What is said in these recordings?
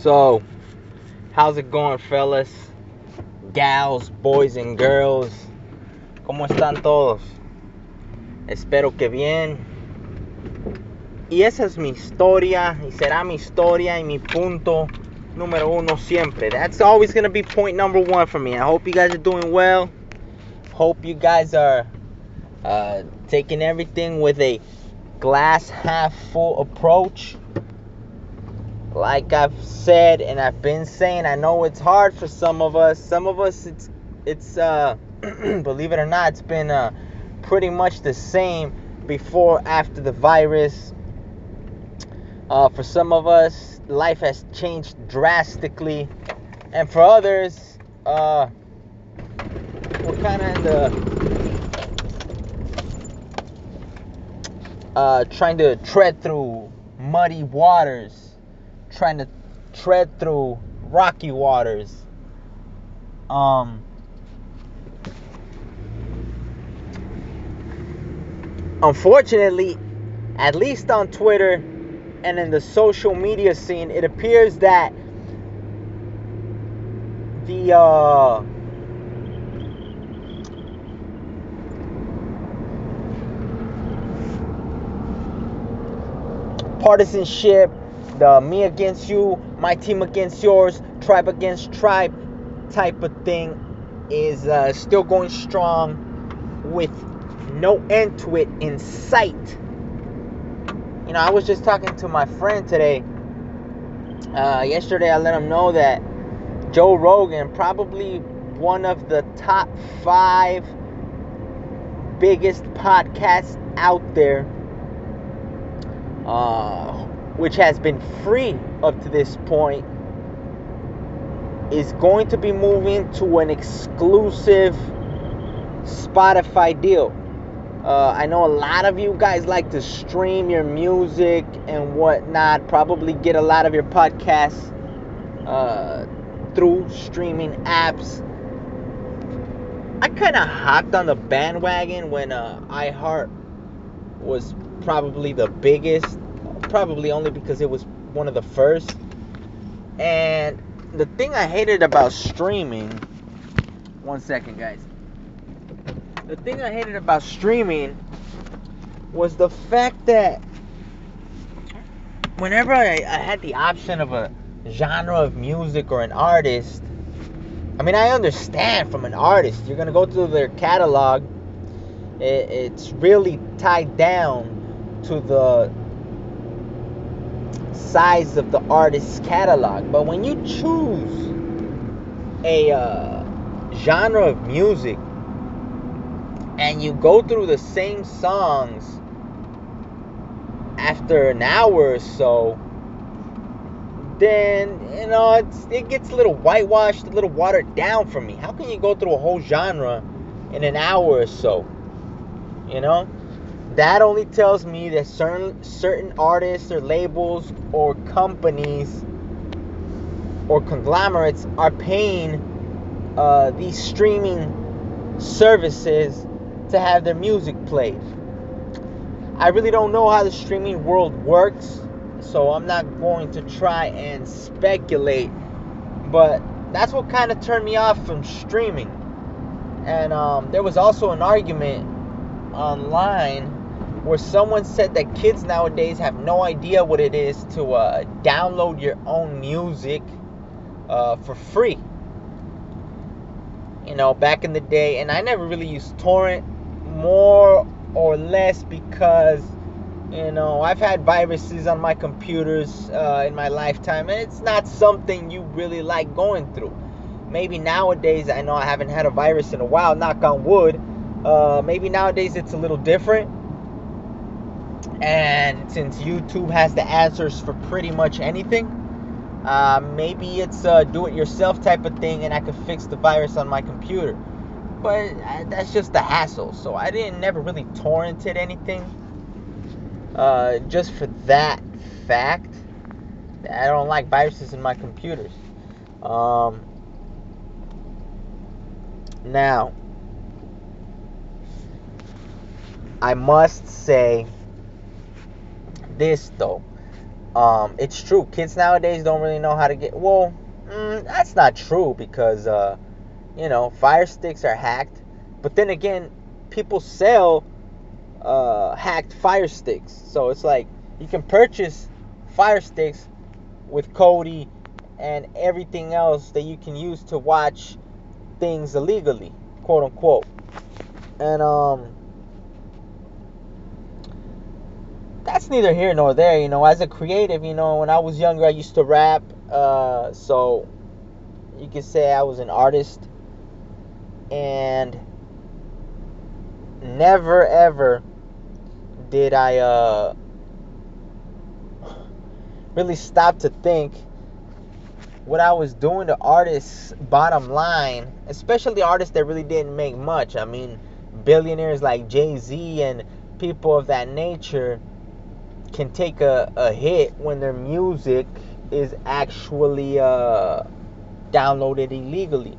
So, how's it going, fellas, gals, boys, and girls? ¿Cómo están todos? Espero que bien. Y esa es mi historia, y será mi historia y mi punto número uno siempre. That's always gonna be point number one for me. I hope you guys are doing well. Hope you guys are uh, taking everything with a glass half full approach. Like I've said and I've been saying, I know it's hard for some of us. Some of us, it's it's uh, believe it or not, it's been uh, pretty much the same before after the virus. Uh, for some of us, life has changed drastically, and for others, uh, we're kind of in the uh, trying to tread through muddy waters, trying to tread through rocky waters. Um, unfortunately, at least on Twitter and in the social media scene, it appears that the uh, partisanship, the me against you, my team against yours, tribe against tribe type of thing is uh, still going strong with no end to it in sight. You know, I was just talking to my friend today. Uh, yesterday, I let him know that Joe Rogan, probably one of the top five biggest podcasts out there, uh, which has been free up to this point, is going to be moving to an exclusive Spotify deal. Uh, I know a lot of you guys like to stream your music and whatnot, probably get a lot of your podcasts uh, through streaming apps. I kind of hopped on the bandwagon when uh, iHeart was probably the biggest, probably only because it was one of the first. And the thing I hated about streaming, one second, guys. The thing I hated about streaming was the fact that whenever I, I had the option of a genre of music or an artist, I mean, I understand from an artist, you're gonna go through their catalog. It, it's really tied down to the size of the artist's catalog. But when you choose a uh, genre of music and you go through the same songs after an hour or so, then you know it gets a little whitewashed, a little watered down for me. How can you go through a whole genre in an hour or so? You know, that only tells me that certain certain artists or labels or companies or conglomerates are paying uh, these streaming services to have their music played. I really don't know how the streaming world works, so I'm not going to try and speculate. But that's what kind of turned me off from streaming. And um, there was also an argument online where someone said that kids nowadays have no idea what it is to uh, download your own music uh, for free. You know, back in the day, and I never really used torrent more or less because you know I've had viruses on my computers uh, in my lifetime, and it's not something you really like going through. Maybe nowadays, I know I haven't had a virus in a while. Knock on wood. Uh, maybe nowadays it's a little different. And since YouTube has the answers for pretty much anything, uh, maybe it's a do-it-yourself type of thing, and I could fix the virus on my computer but uh, that's just the hassle. So I didn't never really torrented anything. Uh, just for that fact, I don't like viruses in my computers. Um, now, I must say this though. Um, it's true. Kids nowadays don't really know how to get. Well, mm, that's not true because, uh, you know, fire sticks are hacked. But then again, people sell uh, hacked fire sticks. So it's like you can purchase fire sticks with Kodi and everything else that you can use to watch things illegally, quote unquote. And um that's neither here nor there, you know. As a creative, you know, when I was younger I used to rap, uh so you could say I was an artist and never ever did I uh really stop to think what I was doing to artists bottom line, especially artists that really didn't make much. I mean, billionaires like Jay-Z and people of that nature can take a, a hit when their music is actually uh, downloaded illegally.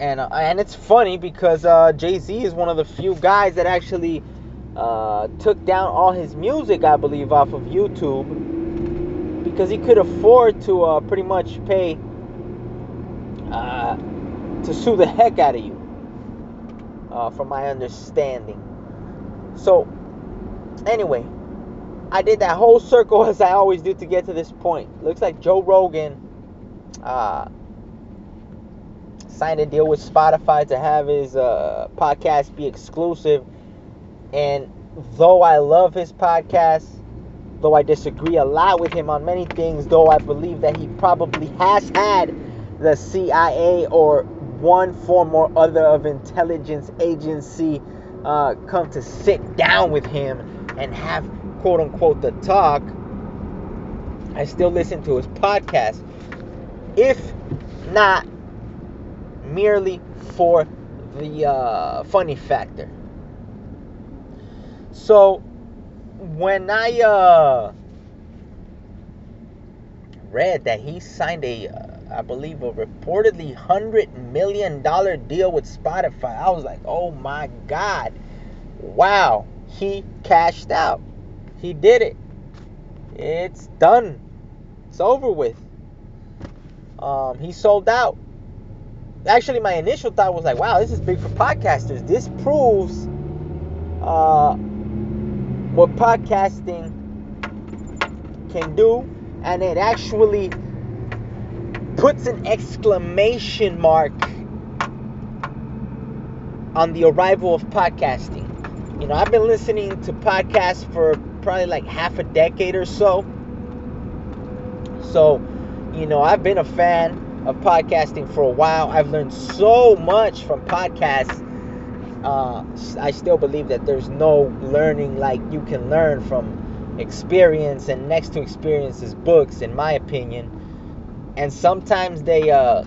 And uh, and it's funny because uh, Jay-Z is one of the few guys that actually uh, took down all his music, I believe, off of YouTube because he could afford to uh, pretty much pay uh, to sue the heck out of you, from my understanding. So, anyway, I did that whole circle as I always do to get to this point. Looks like Joe Rogan uh, signed a deal with Spotify to have his uh, podcast be exclusive. And though I love his podcast, though I disagree a lot with him on many things, though I believe that he probably has had the CIA or one form or other of intelligence agency uh, come to sit down with him and have quote unquote the talk, I still listen to his podcast. If not merely for the uh, funny factor. So when I uh, read that he signed a, uh, I believe, a reportedly hundred million dollar deal with Spotify, I was like, oh my god, wow, he cashed out. He did it. It's done. It's over with. Um, he sold out. Actually, my initial thought was like, wow, this is big for podcasters. This proves uh, what podcasting can do, and it actually puts an exclamation mark on the arrival of podcasting. You know, I've been listening to podcasts for probably like half a decade or so. So, you know, I've been a fan of podcasting for a while. I've learned so much from podcasts uh, I still believe that there's no learning like you can learn from experience, and next to experience is books, in my opinion. And sometimes they uh,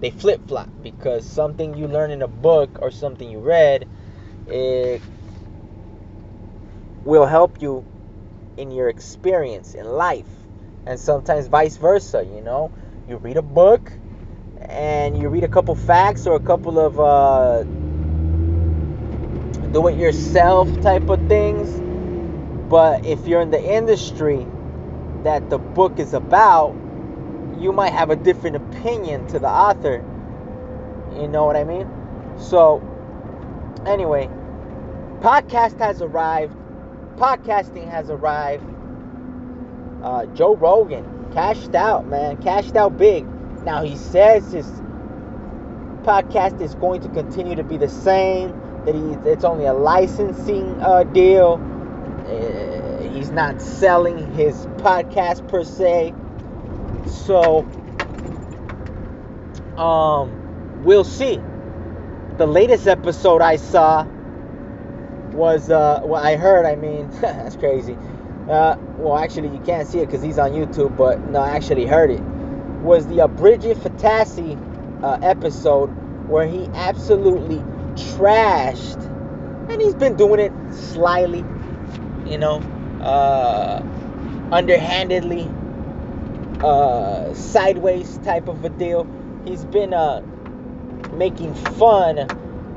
they flip flop because something you learn in a book or something you read, it will help you in your experience in life, and sometimes vice versa. You know, you read a book and you read a couple facts or a couple of uh, do it yourself type of things. But if you're in the industry that the book is about, you might have a different opinion to the author. You know what I mean? So, anyway, podcast has arrived. Podcasting has arrived. Uh, Joe Rogan cashed out, man. Cashed out big. Now, he says his podcast is going to continue to be the same that he it's only a licensing uh, deal. Uh, he's not selling his podcast per se. So um, we'll see. The latest episode I saw was uh, well, I heard. I mean, that's crazy. Uh, well, actually, you can't see it because he's on YouTube, but no, I actually heard it. Was the uh, Bridget Phetasy uh, episode where he absolutely trashed, and he's been doing it slyly, you know, uh, underhandedly, uh, sideways type of a deal. He's been uh, making fun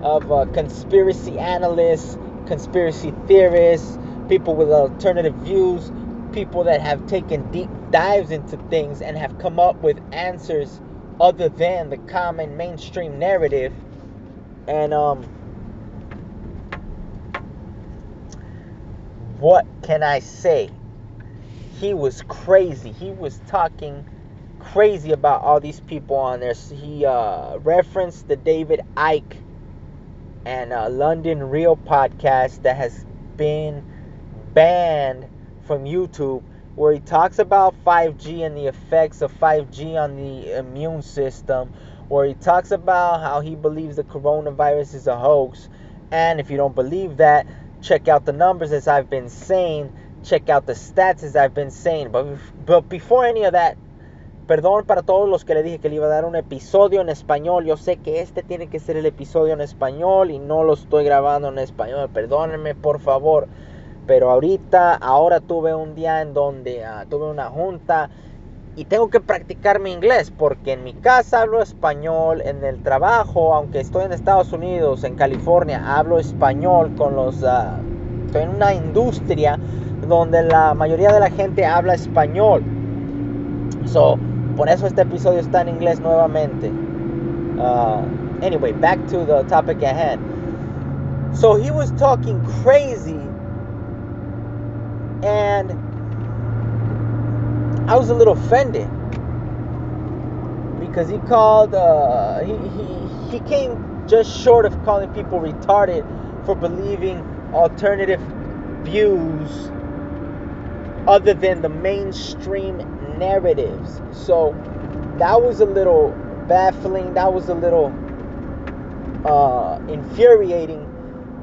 of uh, conspiracy analysts, conspiracy theorists, people with alternative views, people that have taken deep dives into things and have come up with answers other than the common mainstream narrative. And um what can I say? He was crazy. He was talking crazy about all these people on there. He uh, referenced the David Icke and uh, London Real podcast that has been banned from YouTube, where he talks about 5G and the effects of 5G on the immune system, where he talks about how he believes the coronavirus is a hoax. And if you don't believe that, check out the numbers as I've been saying, check out the stats as I've been saying. But, but before any of that, perdón para todos los que le dije que le iba a dar un episodio en español. Yo sé que este tiene que ser el episodio en español y no lo estoy grabando en español. Perdónenme, por favor. Pero ahorita, ahora tuve un día en donde uh, tuve una junta y tengo que practicar mi inglés porque en mi casa hablo español, en el trabajo, aunque estoy en Estados Unidos, en California, hablo español con los... Uh, estoy en una industria donde la mayoría de la gente habla español. So, por eso este episodio está en inglés nuevamente. Uh, anyway, back to the topic at hand. So he was talking crazy and I was a little offended because he called uh, he, he he came just short of calling people retarded for believing alternative views other than the mainstream narratives. So that was a little baffling. That was a little uh, infuriating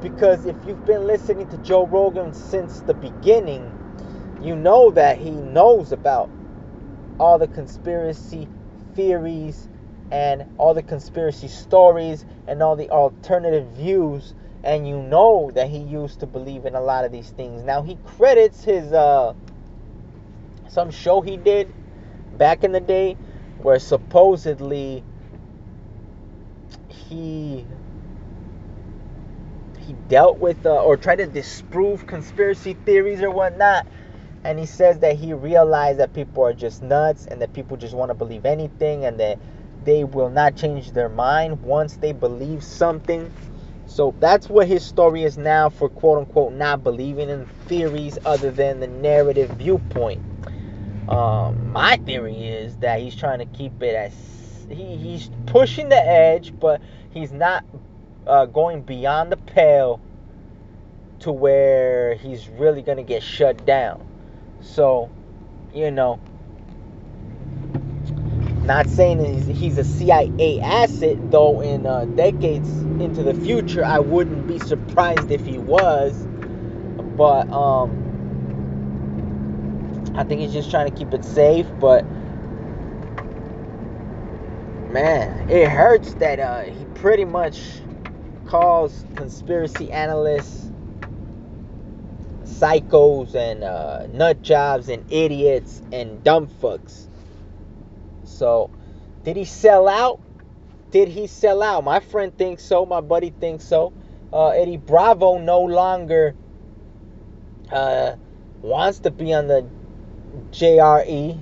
because if you've been listening to Joe Rogan since the beginning, you know that he knows about all the conspiracy theories and all the conspiracy stories and all the alternative views and you know that he used to believe in a lot of these things now he credits his uh some show he did back in the day where supposedly he he dealt with uh, or tried to disprove conspiracy theories or whatnot and he says that he realized that people are just nuts and that people just want to believe anything and that they will not change their mind once they believe something. So that's what his story is now for quote unquote not believing in theories other than the narrative viewpoint. Um, my theory is that he's trying to keep it as he, he's pushing the edge, but he's not uh, going beyond the pale to where he's really to get shut down. So, you know, not saying he's, he's a CIA asset, though, in uh, decades into the future, I wouldn't be surprised if he was. But, um, I think he's just trying to keep it safe, but man, it hurts that uh, he pretty much calls conspiracy analysts psychos and uh, nut jobs and idiots and dumb fucks. So, did he sell out? Did he sell out? My friend thinks so. My buddy thinks so. Uh, Eddie Bravo no longer uh, wants to be on the JRE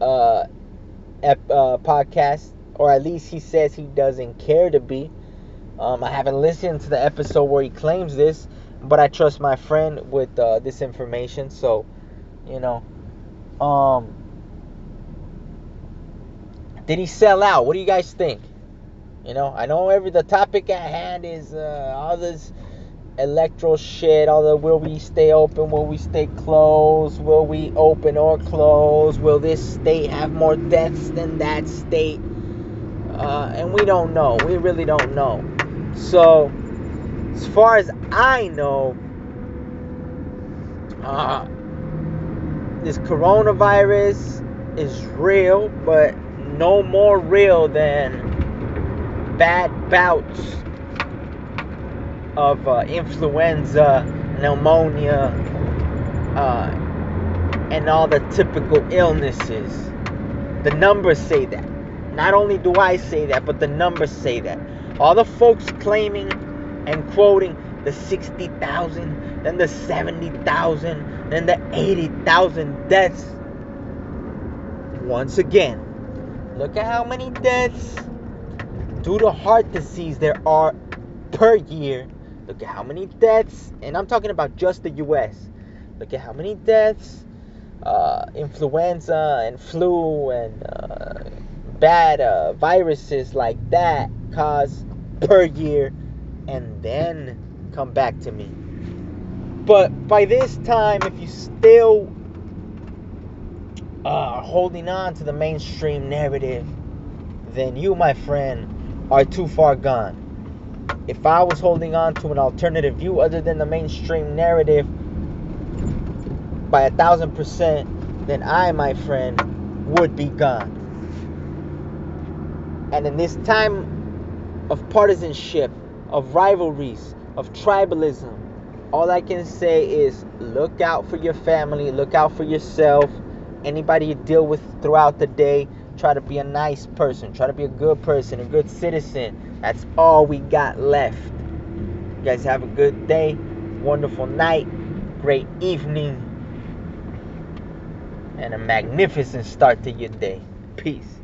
uh, ep- uh, podcast, or at least he says he doesn't care to be. Um, I haven't listened to the episode where he claims this, but I trust my friend with uh, this information. So, you know, um, did he sell out? What do you guys think? You know, I know every the topic at hand is uh, all this electro shit, all the will we stay open, will we stay closed, will we open or close, will this state have more deaths than that state? Uh, and we don't know. We really don't know. So, as far as I know, uh, this coronavirus is real, but no more real than bad bouts of uh, influenza, pneumonia, uh, and all the typical illnesses. The numbers say that. Not only do I say that, but the numbers say that. All the folks claiming and quoting the 60,000, then the 70,000, then the 80,000 deaths. Once again, look at how many deaths due to heart disease there are per year. Look at how many deaths, and I'm talking about just the US. Look at how many deaths, uh, influenza and flu and uh, bad uh, viruses like that cause per year, and then come back to me. But by this time, if you still are holding on to the mainstream narrative, then you, my friend, are too far gone. If I was holding on to an alternative view other than the mainstream narrative by a thousand percent, then I, my friend, would be gone. And in this time of partisanship, of rivalries, of tribalism, all I can say is look out for your family, look out for yourself. Anybody you deal with throughout the day, try to be a nice person, try to be a good person, a good citizen. That's all we got left. You guys have a good day, wonderful night, great evening, and a magnificent start to your day. Peace.